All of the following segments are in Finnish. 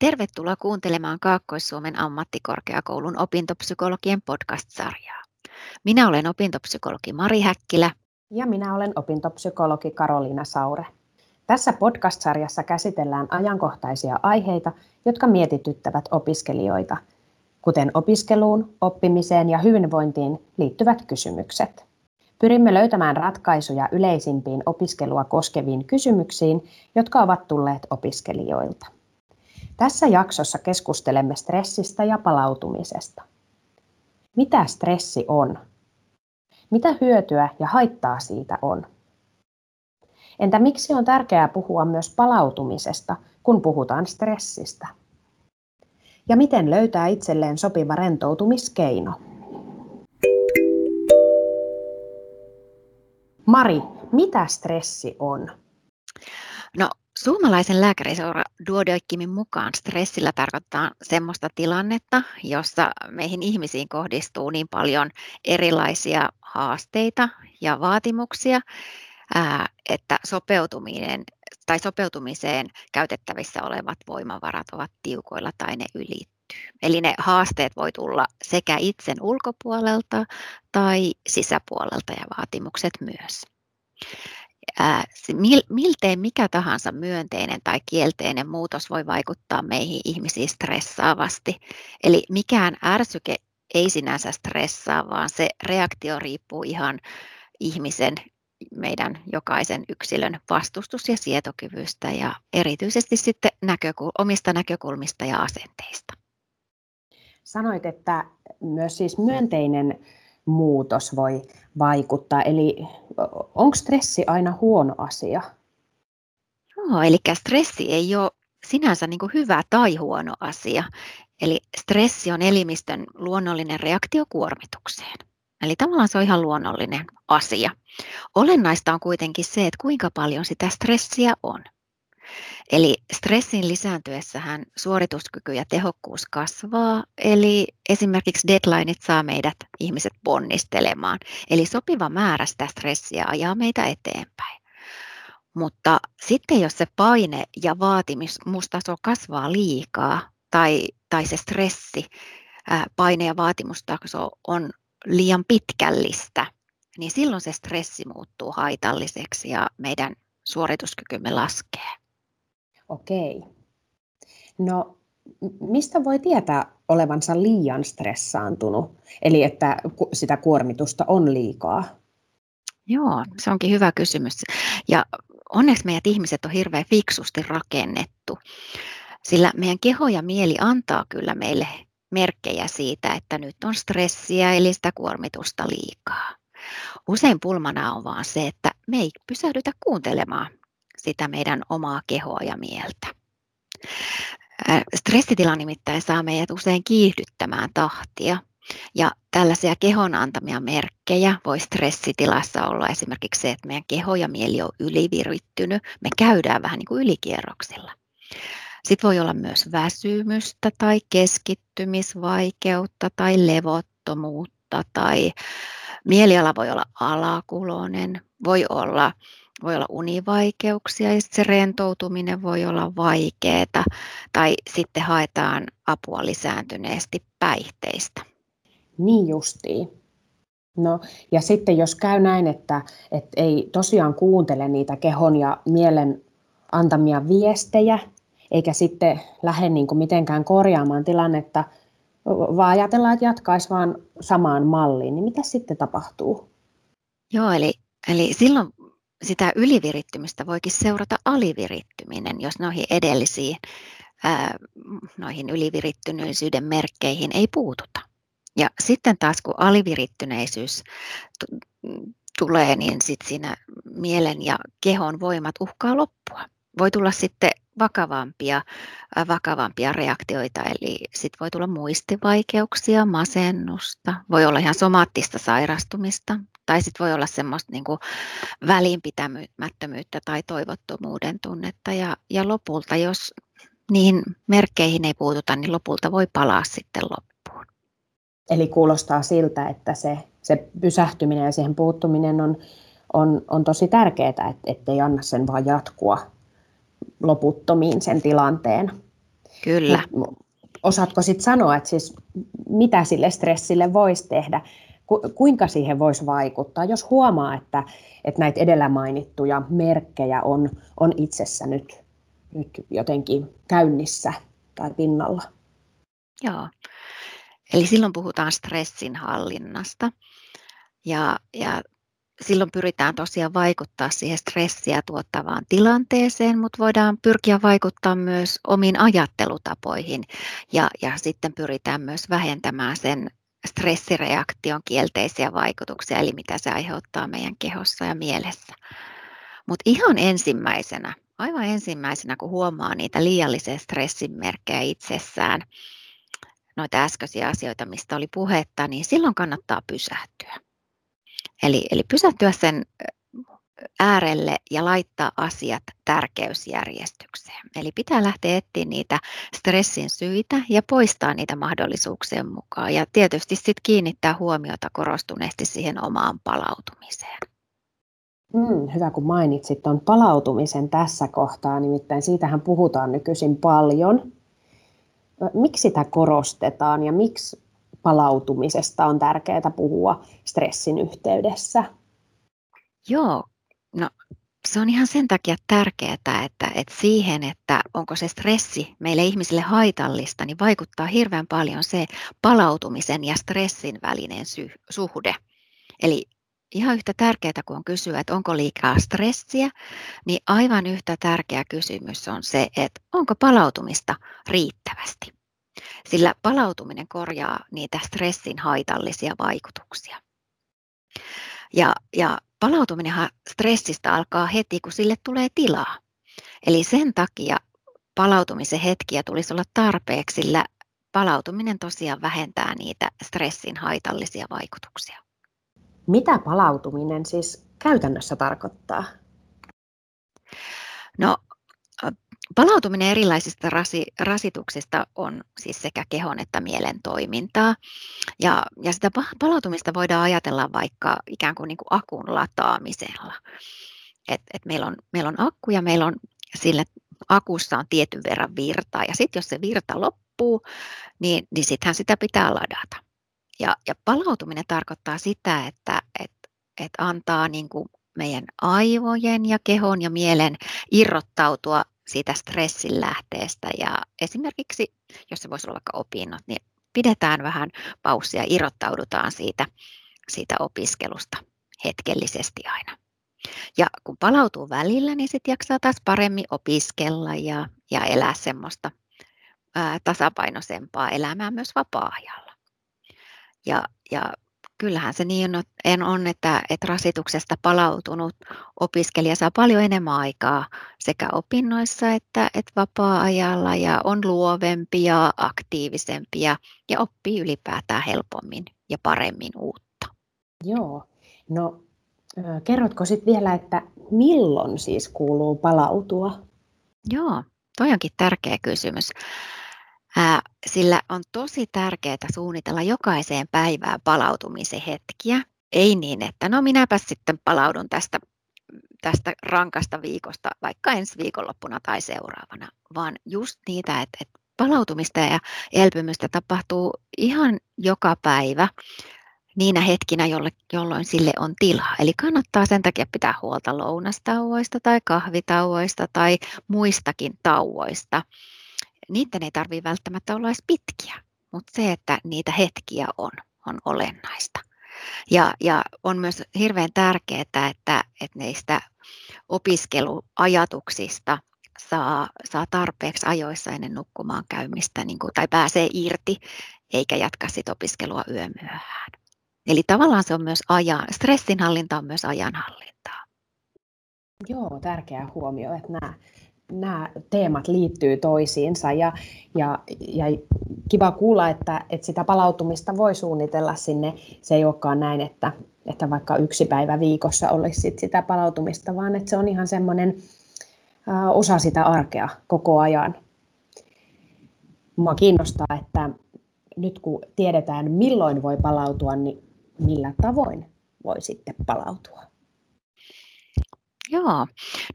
Tervetuloa kuuntelemaan Kaakkois-Suomen ammattikorkeakoulun opintopsykologien podcast-sarjaa. Minä olen opintopsykologi Mari Häkkilä. Ja minä olen opintopsykologi Karoliina Saure. Tässä podcast-sarjassa käsitellään ajankohtaisia aiheita, jotka mietityttävät opiskelijoita, kuten opiskeluun, oppimiseen ja hyvinvointiin liittyvät kysymykset. Pyrimme löytämään ratkaisuja yleisimpiin opiskelua koskeviin kysymyksiin, jotka ovat tulleet opiskelijoilta. Tässä jaksossa keskustelemme stressistä ja palautumisesta. Mitä stressi on? Mitä hyötyä ja haittaa siitä on? Entä miksi on tärkeää puhua myös palautumisesta, kun puhutaan stressistä? Ja miten löytää itselleen sopiva rentoutumiskeino? Mari, mitä stressi on? Suomalaisen lääkäriseura Duodeckimin mukaan stressillä tarkoittaa sellaista tilannetta, jossa meihin ihmisiin kohdistuu niin paljon erilaisia haasteita ja vaatimuksia, että sopeutuminen tai sopeutumiseen käytettävissä olevat voimavarat ovat tiukoilla tai ne ylittyy. Eli ne haasteet voi tulla sekä itsen ulkopuolelta tai sisäpuolelta ja vaatimukset myös miltei mikä tahansa myönteinen tai kielteinen muutos voi vaikuttaa meihin ihmisiin stressaavasti. Eli mikään ärsyke ei sinänsä stressaa, vaan se reaktio riippuu ihan ihmisen, meidän jokaisen yksilön vastustus- ja sietokyvystä ja erityisesti sitten näkökul- omista näkökulmista ja asenteista. Sanoit, että myös siis myönteinen muutos voi vaikuttaa. Eli onko stressi aina huono asia? Joo, eli stressi ei ole sinänsä niin kuin hyvä tai huono asia. Eli stressi on elimistön luonnollinen reaktio kuormitukseen. Eli tavallaan se on ihan luonnollinen asia. Olennaista on kuitenkin se, että kuinka paljon sitä stressiä on. Eli stressin lisääntyessähän suorituskyky ja tehokkuus kasvaa, eli esimerkiksi deadlineit saa meidät ihmiset ponnistelemaan. Eli sopiva määrä sitä stressiä ajaa meitä eteenpäin. Mutta sitten jos se paine ja vaatimustaso kasvaa liikaa tai, tai se stressi, paine ja vaatimustaso on liian pitkällistä, niin silloin se stressi muuttuu haitalliseksi ja meidän suorituskykymme laskee. Okei. No mistä voi tietää olevansa liian stressaantunut, eli että sitä kuormitusta on liikaa? Joo, se onkin hyvä kysymys. Ja onneksi meidät ihmiset on hirveän fiksusti rakennettu, sillä meidän keho ja mieli antaa kyllä meille merkkejä siitä, että nyt on stressiä eli sitä kuormitusta liikaa. Usein pulmana on vaan se, että me ei pysähdytä kuuntelemaan sitä meidän omaa kehoa ja mieltä. Stressitila nimittäin saa meidät usein kiihdyttämään tahtia. Ja tällaisia kehon antamia merkkejä voi stressitilassa olla esimerkiksi se, että meidän keho ja mieli on ylivirittynyt. Me käydään vähän niin kuin ylikierroksilla. Sitten voi olla myös väsymystä tai keskittymisvaikeutta tai levottomuutta tai mieliala voi olla alakuloinen, voi olla voi olla univaikeuksia ja se rentoutuminen voi olla vaikeaa tai sitten haetaan apua lisääntyneesti päihteistä. Niin justiin. No ja sitten jos käy näin, että, että ei tosiaan kuuntele niitä kehon ja mielen antamia viestejä, eikä sitten lähde niin kuin mitenkään korjaamaan tilannetta, vaan ajatellaan, että jatkaisi vaan samaan malliin, niin mitä sitten tapahtuu? Joo, eli, eli silloin sitä ylivirittymistä voikin seurata alivirittyminen, jos noihin edellisiin noihin ylivirittyneisyyden merkkeihin ei puututa. Ja sitten taas kun alivirittyneisyys tulee, niin sit siinä mielen ja kehon voimat uhkaa loppua. Voi tulla sitten vakavampia, vakavampia reaktioita, eli sitten voi tulla muistivaikeuksia, masennusta, voi olla ihan somaattista sairastumista, tai sitten voi olla semmoista niin välinpitämättömyyttä tai toivottomuuden tunnetta. Ja, ja lopulta, jos niihin merkkeihin ei puututa, niin lopulta voi palaa sitten loppuun. Eli kuulostaa siltä, että se, se pysähtyminen ja siihen puuttuminen on, on, on tosi tärkeää, että ettei anna sen vaan jatkua loputtomiin sen tilanteen. Kyllä. Osaatko sitten sanoa, että siis mitä sille stressille voisi tehdä? Kuinka siihen voisi vaikuttaa, jos huomaa, että, että näitä edellä mainittuja merkkejä on, on itsessä nyt, nyt jotenkin käynnissä tai pinnalla? Joo, eli silloin puhutaan stressin hallinnasta. Ja, ja silloin pyritään tosiaan vaikuttaa siihen stressiä tuottavaan tilanteeseen, mutta voidaan pyrkiä vaikuttaa myös omiin ajattelutapoihin. Ja, ja sitten pyritään myös vähentämään sen stressireaktion kielteisiä vaikutuksia, eli mitä se aiheuttaa meidän kehossa ja mielessä. Mutta ihan ensimmäisenä, aivan ensimmäisenä, kun huomaa niitä liiallisen stressin merkkejä itsessään, noita äskeisiä asioita, mistä oli puhetta, niin silloin kannattaa pysähtyä. Eli, eli pysähtyä sen äärelle ja laittaa asiat tärkeysjärjestykseen. Eli pitää lähteä etsiä niitä stressin syitä ja poistaa niitä mahdollisuuksien mukaan. Ja tietysti sitten kiinnittää huomiota korostuneesti siihen omaan palautumiseen. Mm, hyvä, kun mainitsit tuon palautumisen tässä kohtaa, nimittäin siitähän puhutaan nykyisin paljon. Miksi sitä korostetaan ja miksi palautumisesta on tärkeää puhua stressin yhteydessä? Joo, se on ihan sen takia tärkeää, että, että siihen, että onko se stressi meille ihmisille haitallista, niin vaikuttaa hirveän paljon se palautumisen ja stressin välinen sy- suhde. Eli ihan yhtä tärkeää kuin on kysyä, että onko liikaa stressiä, niin aivan yhtä tärkeä kysymys on se, että onko palautumista riittävästi. Sillä palautuminen korjaa niitä stressin haitallisia vaikutuksia. Ja, ja palautuminen stressistä alkaa heti, kun sille tulee tilaa. Eli sen takia palautumisen hetkiä tulisi olla tarpeeksi, sillä palautuminen tosiaan vähentää niitä stressin haitallisia vaikutuksia. Mitä palautuminen siis käytännössä tarkoittaa? No Palautuminen erilaisista rasi, rasituksista on siis sekä kehon että mielen toimintaa. Ja, ja sitä palautumista voidaan ajatella vaikka ikään kuin, niin kuin akun lataamisella. Et, et meillä, on, meillä on akku ja meillä on sillä akussa on tietyn verran virtaa. Ja sitten jos se virta loppuu, niin, niin sittenhän sitä pitää ladata. Ja, ja palautuminen tarkoittaa sitä, että et, et antaa niin kuin meidän aivojen ja kehon ja mielen irrottautua siitä stressin lähteestä ja esimerkiksi, jos se voisi olla vaikka opinnot, niin pidetään vähän paussia, irrottaudutaan siitä, siitä opiskelusta hetkellisesti aina. Ja kun palautuu välillä, niin sitten jaksaa taas paremmin opiskella ja, ja elää semmoista ää, tasapainoisempaa elämää myös vapaa-ajalla. Ja, ja kyllähän se niin on, että, että rasituksesta palautunut opiskelija saa paljon enemmän aikaa sekä opinnoissa että, että vapaa-ajalla ja on luovempi ja aktiivisempi ja, ja oppii ylipäätään helpommin ja paremmin uutta. Joo, no kerrotko sitten vielä, että milloin siis kuuluu palautua? Joo, toi onkin tärkeä kysymys sillä on tosi tärkeää suunnitella jokaiseen päivään palautumisen hetkiä. Ei niin, että no minäpä sitten palaudun tästä, tästä rankasta viikosta vaikka ensi viikonloppuna tai seuraavana, vaan just niitä, että, että palautumista ja elpymystä tapahtuu ihan joka päivä niinä hetkinä, jolloin sille on tilaa. Eli kannattaa sen takia pitää huolta lounastauoista tai kahvitauoista tai muistakin tauoista niiden ei tarvitse välttämättä olla edes pitkiä, mutta se, että niitä hetkiä on, on olennaista. Ja, ja on myös hirveän tärkeää, että, että niistä opiskeluajatuksista saa, saa tarpeeksi ajoissa ennen nukkumaan käymistä niin kuin, tai pääsee irti, eikä jatka sit opiskelua yömyöhään. Eli tavallaan se on myös ajan, stressinhallinta on myös ajanhallintaa. Joo, tärkeä huomio, että nämä nämä teemat liittyy toisiinsa ja, ja, ja kiva kuulla, että, että sitä palautumista voi suunnitella sinne. Se ei olekaan näin, että, että vaikka yksi päivä viikossa olisi sit sitä palautumista, vaan että se on ihan semmoinen osa sitä arkea koko ajan. Mua kiinnostaa, että nyt kun tiedetään milloin voi palautua, niin millä tavoin voi sitten palautua? Joo,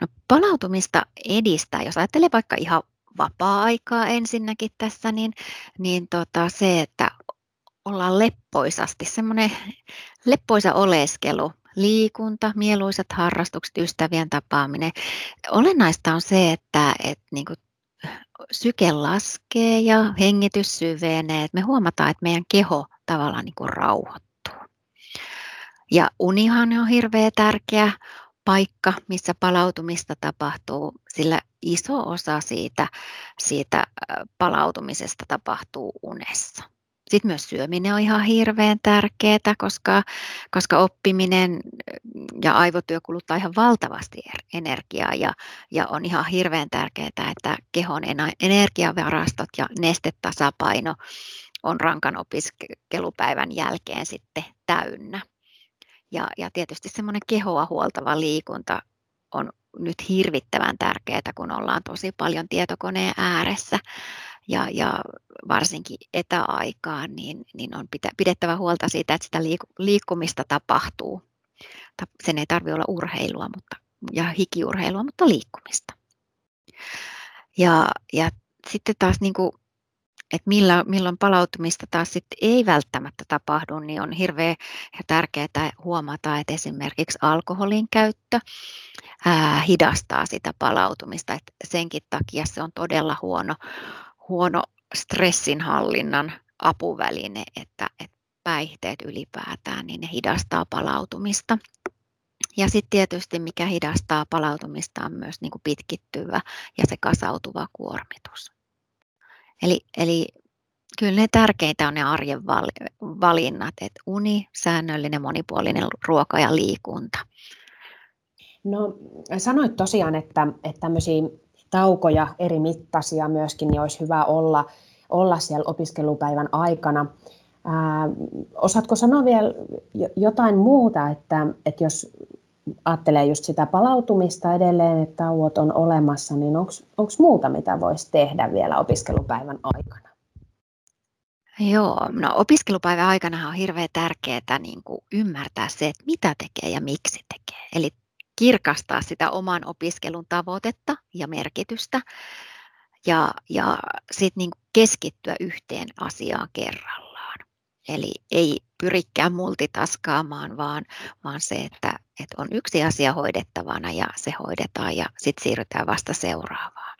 no palautumista edistää, jos ajattelee vaikka ihan vapaa-aikaa ensinnäkin tässä, niin, niin tota, se, että ollaan leppoisasti, semmoinen leppoisa oleskelu, liikunta, mieluisat harrastukset, ystävien tapaaminen. Olennaista on se, että, että niin kuin syke laskee ja hengitys syvenee. Että me huomataan, että meidän keho tavallaan niin kuin rauhoittuu. Ja unihan on hirveän tärkeä paikka, missä palautumista tapahtuu, sillä iso osa siitä, siitä palautumisesta tapahtuu unessa. Sitten myös syöminen on ihan hirveän tärkeää, koska, koska oppiminen ja aivotyö kuluttaa ihan valtavasti er-, energiaa ja, ja on ihan hirveän tärkeää, että kehon energiavarastot ja nestetasapaino on rankan opiskelupäivän jälkeen sitten täynnä. Ja, ja tietysti semmoinen kehoa huoltava liikunta on nyt hirvittävän tärkeää, kun ollaan tosi paljon tietokoneen ääressä ja, ja varsinkin etäaikaan, niin, niin on pidettävä huolta siitä, että sitä liikkumista tapahtuu. Sen ei tarvitse olla urheilua mutta, ja hikiurheilua, mutta liikkumista. Ja, ja sitten taas niin kuin että milloin, milloin palautumista taas sit ei välttämättä tapahdu, niin on hirveän tärkeää huomata, että esimerkiksi alkoholin käyttö ää, hidastaa sitä palautumista. Et senkin takia se on todella huono, huono stressinhallinnan apuväline, että, että päihteet ylipäätään, niin ne hidastaa palautumista. Ja sitten tietysti mikä hidastaa palautumista on myös niin kuin pitkittyvä ja se kasautuva kuormitus. Eli, eli kyllä ne tärkeitä on ne arjen valinnat, että uni, säännöllinen monipuolinen ruoka ja liikunta. No sanoit tosiaan, että, että tämmöisiä taukoja eri mittaisia myöskin niin olisi hyvä olla, olla siellä opiskelupäivän aikana. Ää, osaatko sanoa vielä jotain muuta, että, että jos ajattelee just sitä palautumista edelleen, että tauot on olemassa, niin onko muuta, mitä voisi tehdä vielä opiskelupäivän aikana? Joo, no opiskelupäivän aikana on hirveän tärkeää niin kuin ymmärtää se, että mitä tekee ja miksi tekee. Eli kirkastaa sitä oman opiskelun tavoitetta ja merkitystä ja, ja sitten niin keskittyä yhteen asiaan kerrallaan. Eli ei pyrikään multitaskaamaan, vaan, vaan se, että, että on yksi asia hoidettavana ja se hoidetaan ja sitten siirrytään vasta seuraavaan.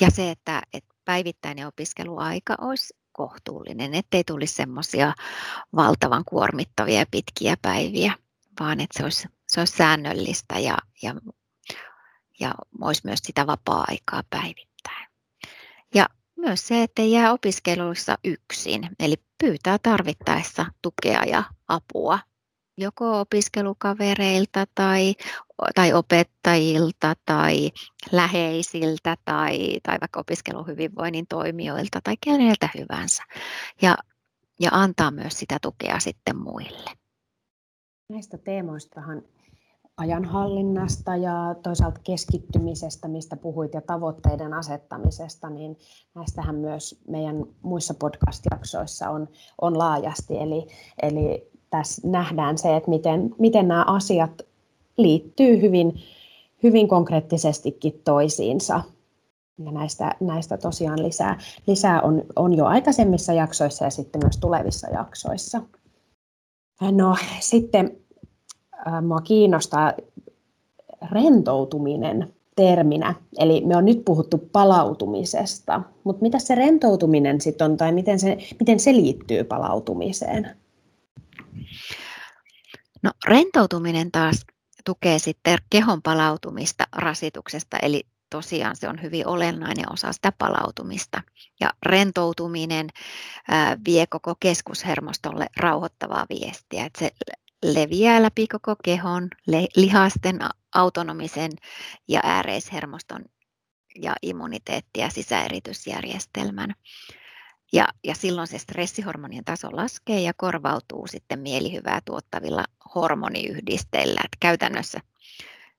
Ja se, että, että päivittäinen opiskeluaika olisi kohtuullinen, ettei tulisi semmoisia valtavan kuormittavia pitkiä päiviä, vaan että se olisi, se olisi säännöllistä ja, ja, ja olisi myös sitä vapaa-aikaa päivittäin. Ja myös se, että jää opiskeluissa yksin, eli pyytää tarvittaessa tukea ja apua joko opiskelukavereilta tai, tai opettajilta tai läheisiltä tai, tai vaikka opiskeluhyvinvoinnin toimijoilta tai keneltä hyvänsä. Ja, ja antaa myös sitä tukea sitten muille. Näistä teemoistahan ajanhallinnasta ja toisaalta keskittymisestä, mistä puhuit, ja tavoitteiden asettamisesta, niin näistähän myös meidän muissa podcast-jaksoissa on, on laajasti. Eli, eli tässä nähdään se, että miten, miten nämä asiat liittyy hyvin, hyvin konkreettisestikin toisiinsa. Ja näistä, näistä tosiaan lisää, lisää on, on jo aikaisemmissa jaksoissa ja sitten myös tulevissa jaksoissa. No sitten äh, mua kiinnostaa rentoutuminen terminä. Eli me on nyt puhuttu palautumisesta, mutta mitä se rentoutuminen sitten on tai miten se, miten se liittyy palautumiseen? No rentoutuminen taas tukee sitten kehon palautumista rasituksesta, eli tosiaan se on hyvin olennainen osa sitä palautumista. Ja rentoutuminen vie koko keskushermostolle rauhoittavaa viestiä, että se leviää läpi koko kehon, lihasten autonomisen ja ääreishermoston ja immuniteetti- ja sisäeritysjärjestelmän. Ja, ja silloin se stressihormonien taso laskee ja korvautuu sitten mielihyvää tuottavilla hormoniyhdisteillä. Että käytännössä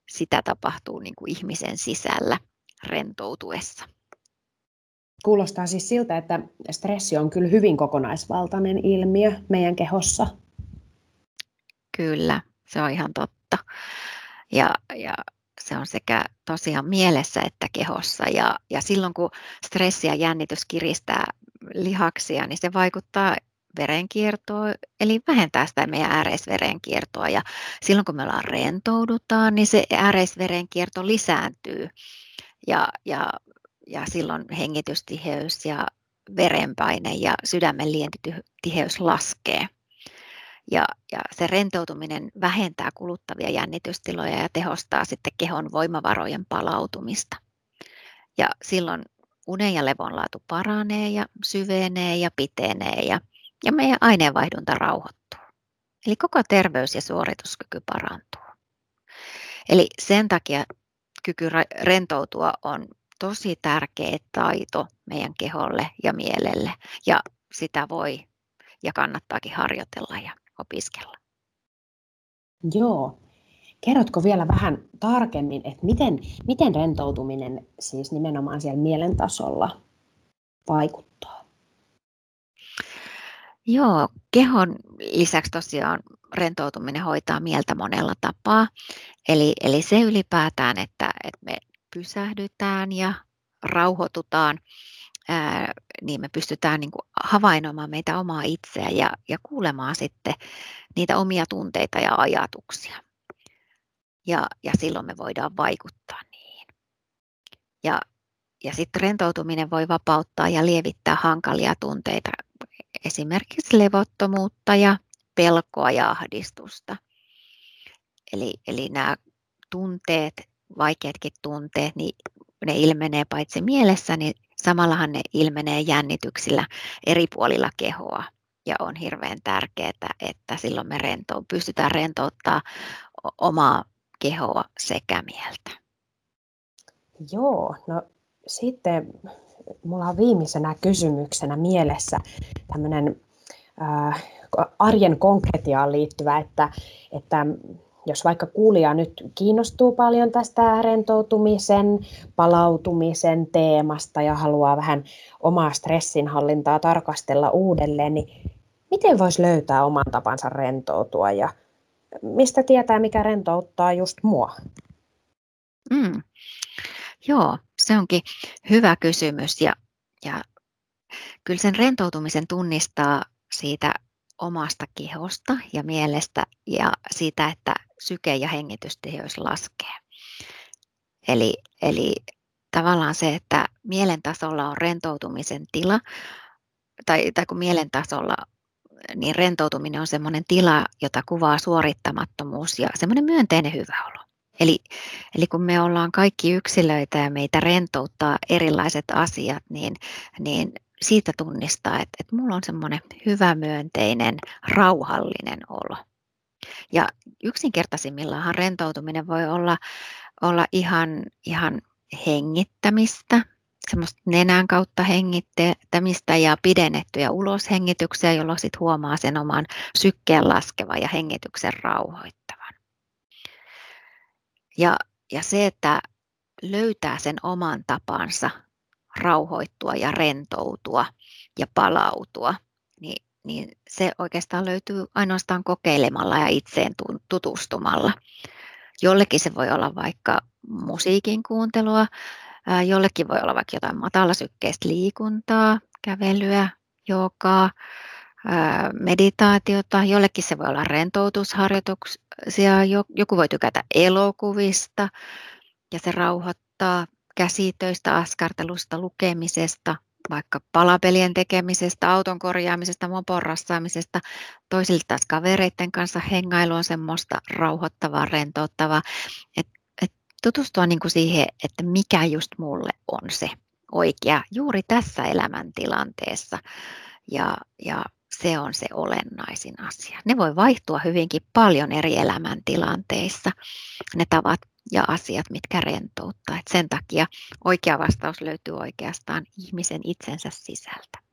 sitä tapahtuu niin kuin ihmisen sisällä rentoutuessa. Kuulostaa siis siltä, että stressi on kyllä hyvin kokonaisvaltainen ilmiö meidän kehossa. Kyllä, se on ihan totta. Ja, ja se on sekä tosiaan mielessä että kehossa. Ja, ja silloin kun stressi ja jännitys kiristää lihaksia, niin se vaikuttaa verenkiertoa, eli vähentää sitä meidän ääreisverenkiertoa. Ja silloin kun me ollaan rentoudutaan, niin se ääreisverenkierto lisääntyy. Ja, ja, ja silloin hengitystiheys ja verenpaine ja sydämen lientitiheys laskee. Ja, ja se rentoutuminen vähentää kuluttavia jännitystiloja ja tehostaa sitten kehon voimavarojen palautumista. Ja silloin unen ja levon laatu paranee ja syvenee ja pitenee ja, ja meidän aineenvaihdunta rauhoittuu. Eli koko terveys ja suorituskyky parantuu. Eli sen takia kyky rentoutua on tosi tärkeä taito meidän keholle ja mielelle ja sitä voi ja kannattaakin harjoitella ja opiskella. Joo. Kerrotko vielä vähän tarkemmin, että miten, miten rentoutuminen siis nimenomaan siellä mielen tasolla vaikuttaa? Joo, kehon lisäksi tosiaan rentoutuminen hoitaa mieltä monella tapaa. Eli, eli se ylipäätään, että, että me pysähdytään ja rauhoitutaan, ää, niin me pystytään niin kuin havainnoimaan meitä omaa itseä ja, ja kuulemaan sitten niitä omia tunteita ja ajatuksia. Ja, ja silloin me voidaan vaikuttaa niihin. Ja, ja sitten rentoutuminen voi vapauttaa ja lievittää hankalia tunteita, esimerkiksi levottomuutta ja pelkoa ja ahdistusta. Eli, eli nämä tunteet, vaikeatkin tunteet, niin ne ilmenee paitsi mielessä, niin samallahan ne ilmenee jännityksillä eri puolilla kehoa. Ja on hirveän tärkeää, että silloin me rentou, pystytään rentouttaa omaa kehoa sekä mieltä. Joo, no sitten mulla on viimeisenä kysymyksenä mielessä tämmöinen äh, arjen konkretiaan liittyvä, että, että jos vaikka kuulija nyt kiinnostuu paljon tästä rentoutumisen, palautumisen teemasta ja haluaa vähän omaa stressinhallintaa tarkastella uudelleen, niin miten voisi löytää oman tapansa rentoutua ja mistä tietää, mikä rentouttaa just mua? Mm. Joo, se onkin hyvä kysymys ja, ja kyllä sen rentoutumisen tunnistaa siitä omasta kehosta ja mielestä ja siitä, että syke- ja hengitystiheys laskee. Eli, eli tavallaan se, että mielen tasolla on rentoutumisen tila, tai, tai kun mielen tasolla niin rentoutuminen on sellainen tila, jota kuvaa suorittamattomuus ja semmoinen myönteinen hyvä olo. Eli, eli kun me ollaan kaikki yksilöitä ja meitä rentouttaa erilaiset asiat, niin, niin siitä tunnistaa, että, että mulla on semmoinen hyvä, myönteinen, rauhallinen olo. Ja yksinkertaisimmillaan rentoutuminen voi olla, olla ihan, ihan hengittämistä, semmoista nenän kautta hengittämistä ja pidennettyjä uloshengityksiä, jolloin sitten huomaa sen oman sykkeen laskevan ja hengityksen rauhoittavan. Ja, ja se, että löytää sen oman tapansa rauhoittua ja rentoutua ja palautua, niin, niin se oikeastaan löytyy ainoastaan kokeilemalla ja itseen tutustumalla. Jollekin se voi olla vaikka musiikin kuuntelua, jollekin voi olla vaikka jotain matalasykkeistä liikuntaa, kävelyä, joogaa, meditaatiota, jollekin se voi olla rentoutusharjoituksia, joku voi tykätä elokuvista ja se rauhoittaa käsitöistä, askartelusta, lukemisesta, vaikka palapelien tekemisestä, auton korjaamisesta, mopon rassaamisesta, toisilta taas kavereiden kanssa hengailu on semmoista rauhoittavaa, rentouttavaa, et tutustua niin kuin siihen, että mikä just mulle on se oikea juuri tässä elämäntilanteessa ja, ja se on se olennaisin asia. Ne voi vaihtua hyvinkin paljon eri elämäntilanteissa, ne tavat ja asiat, mitkä rentouttaa. Et sen takia oikea vastaus löytyy oikeastaan ihmisen itsensä sisältä.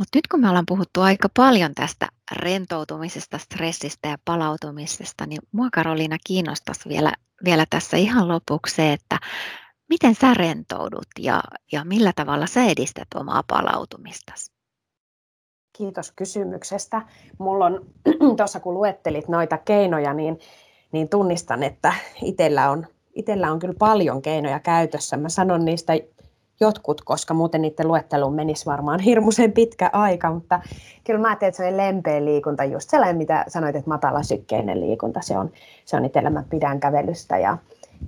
Mutta nyt kun me ollaan puhuttu aika paljon tästä rentoutumisesta, stressistä ja palautumisesta, niin mua Karoliina kiinnostaisi vielä, vielä tässä ihan lopuksi se, että miten sä rentoudut ja, ja millä tavalla sä edistät omaa palautumistasi? Kiitos kysymyksestä. Mulla on tuossa kun luettelit noita keinoja, niin niin tunnistan, että itsellä on, itsellä on kyllä paljon keinoja käytössä. Mä sanon niistä jotkut, koska muuten niiden luetteluun menisi varmaan hirmuisen pitkä aika, mutta kyllä mä ajattelin, että se lempeä liikunta, just sellainen, mitä sanoit, että matala sykkeinen liikunta, se on, se on itsellä, mä pidän kävelystä ja,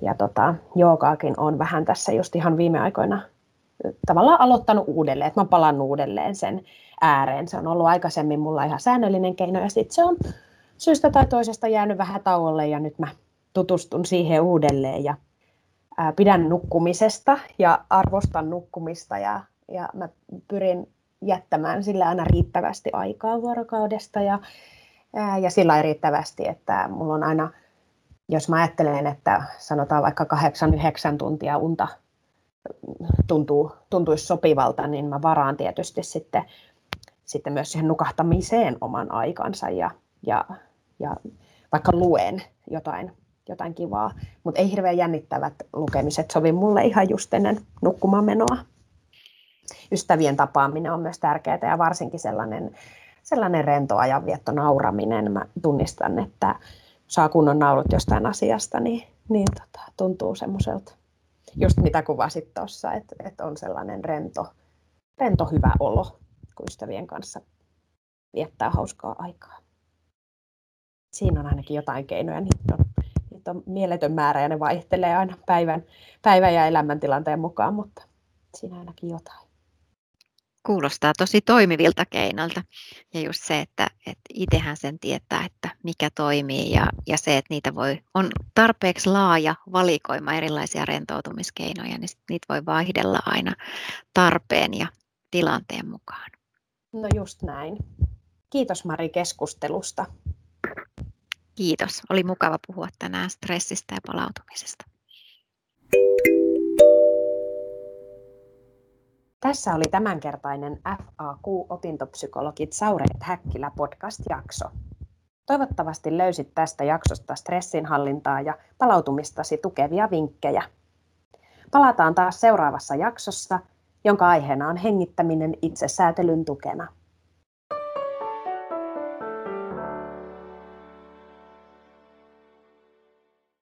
ja tota, joogaakin on vähän tässä just ihan viime aikoina tavallaan aloittanut uudelleen, että mä palaan uudelleen sen ääreen. Se on ollut aikaisemmin mulla ihan säännöllinen keino ja sitten se on syystä tai toisesta jäänyt vähän tauolle ja nyt mä tutustun siihen uudelleen ja ää, pidän nukkumisesta ja arvostan nukkumista ja, ja mä pyrin jättämään sillä aina riittävästi aikaa vuorokaudesta ja, ää, ja sillä riittävästi, että mulla on aina, jos mä ajattelen, että sanotaan vaikka 8-9 tuntia unta tuntuu, tuntuisi sopivalta, niin mä varaan tietysti sitten, sitten myös siihen nukahtamiseen oman aikansa ja, ja, ja vaikka luen jotain, jotain kivaa, mutta ei hirveän jännittävät lukemiset sovi mulle ihan just ennen nukkumaan menoa. Ystävien tapaaminen on myös tärkeää ja varsinkin sellainen, sellainen rento ajanvietto, nauraminen. Mä tunnistan, että saa kunnon naulut jostain asiasta, niin, niin tota, tuntuu semmoiselta just mitä kuvasit tuossa, että, että on sellainen rento, rento hyvä olo, kun ystävien kanssa viettää hauskaa aikaa. Siinä on ainakin jotain keinoja, niitä on, niitä on mieletön määrä ja ne vaihtelee aina päivän, päivän ja elämäntilanteen mukaan, mutta siinä ainakin jotain kuulostaa tosi toimivilta keinoilta. Ja just se, että, että itsehän sen tietää, että mikä toimii ja, ja se, että niitä voi, on tarpeeksi laaja valikoima erilaisia rentoutumiskeinoja, niin niitä voi vaihdella aina tarpeen ja tilanteen mukaan. No just näin. Kiitos Mari keskustelusta. Kiitos. Oli mukava puhua tänään stressistä ja palautumisesta. Tässä oli tämänkertainen FAQ-opintopsykologit Saureet Häkkilä podcast-jakso. Toivottavasti löysit tästä jaksosta stressinhallintaa ja palautumistasi tukevia vinkkejä. Palataan taas seuraavassa jaksossa, jonka aiheena on hengittäminen itsesäätelyn tukena.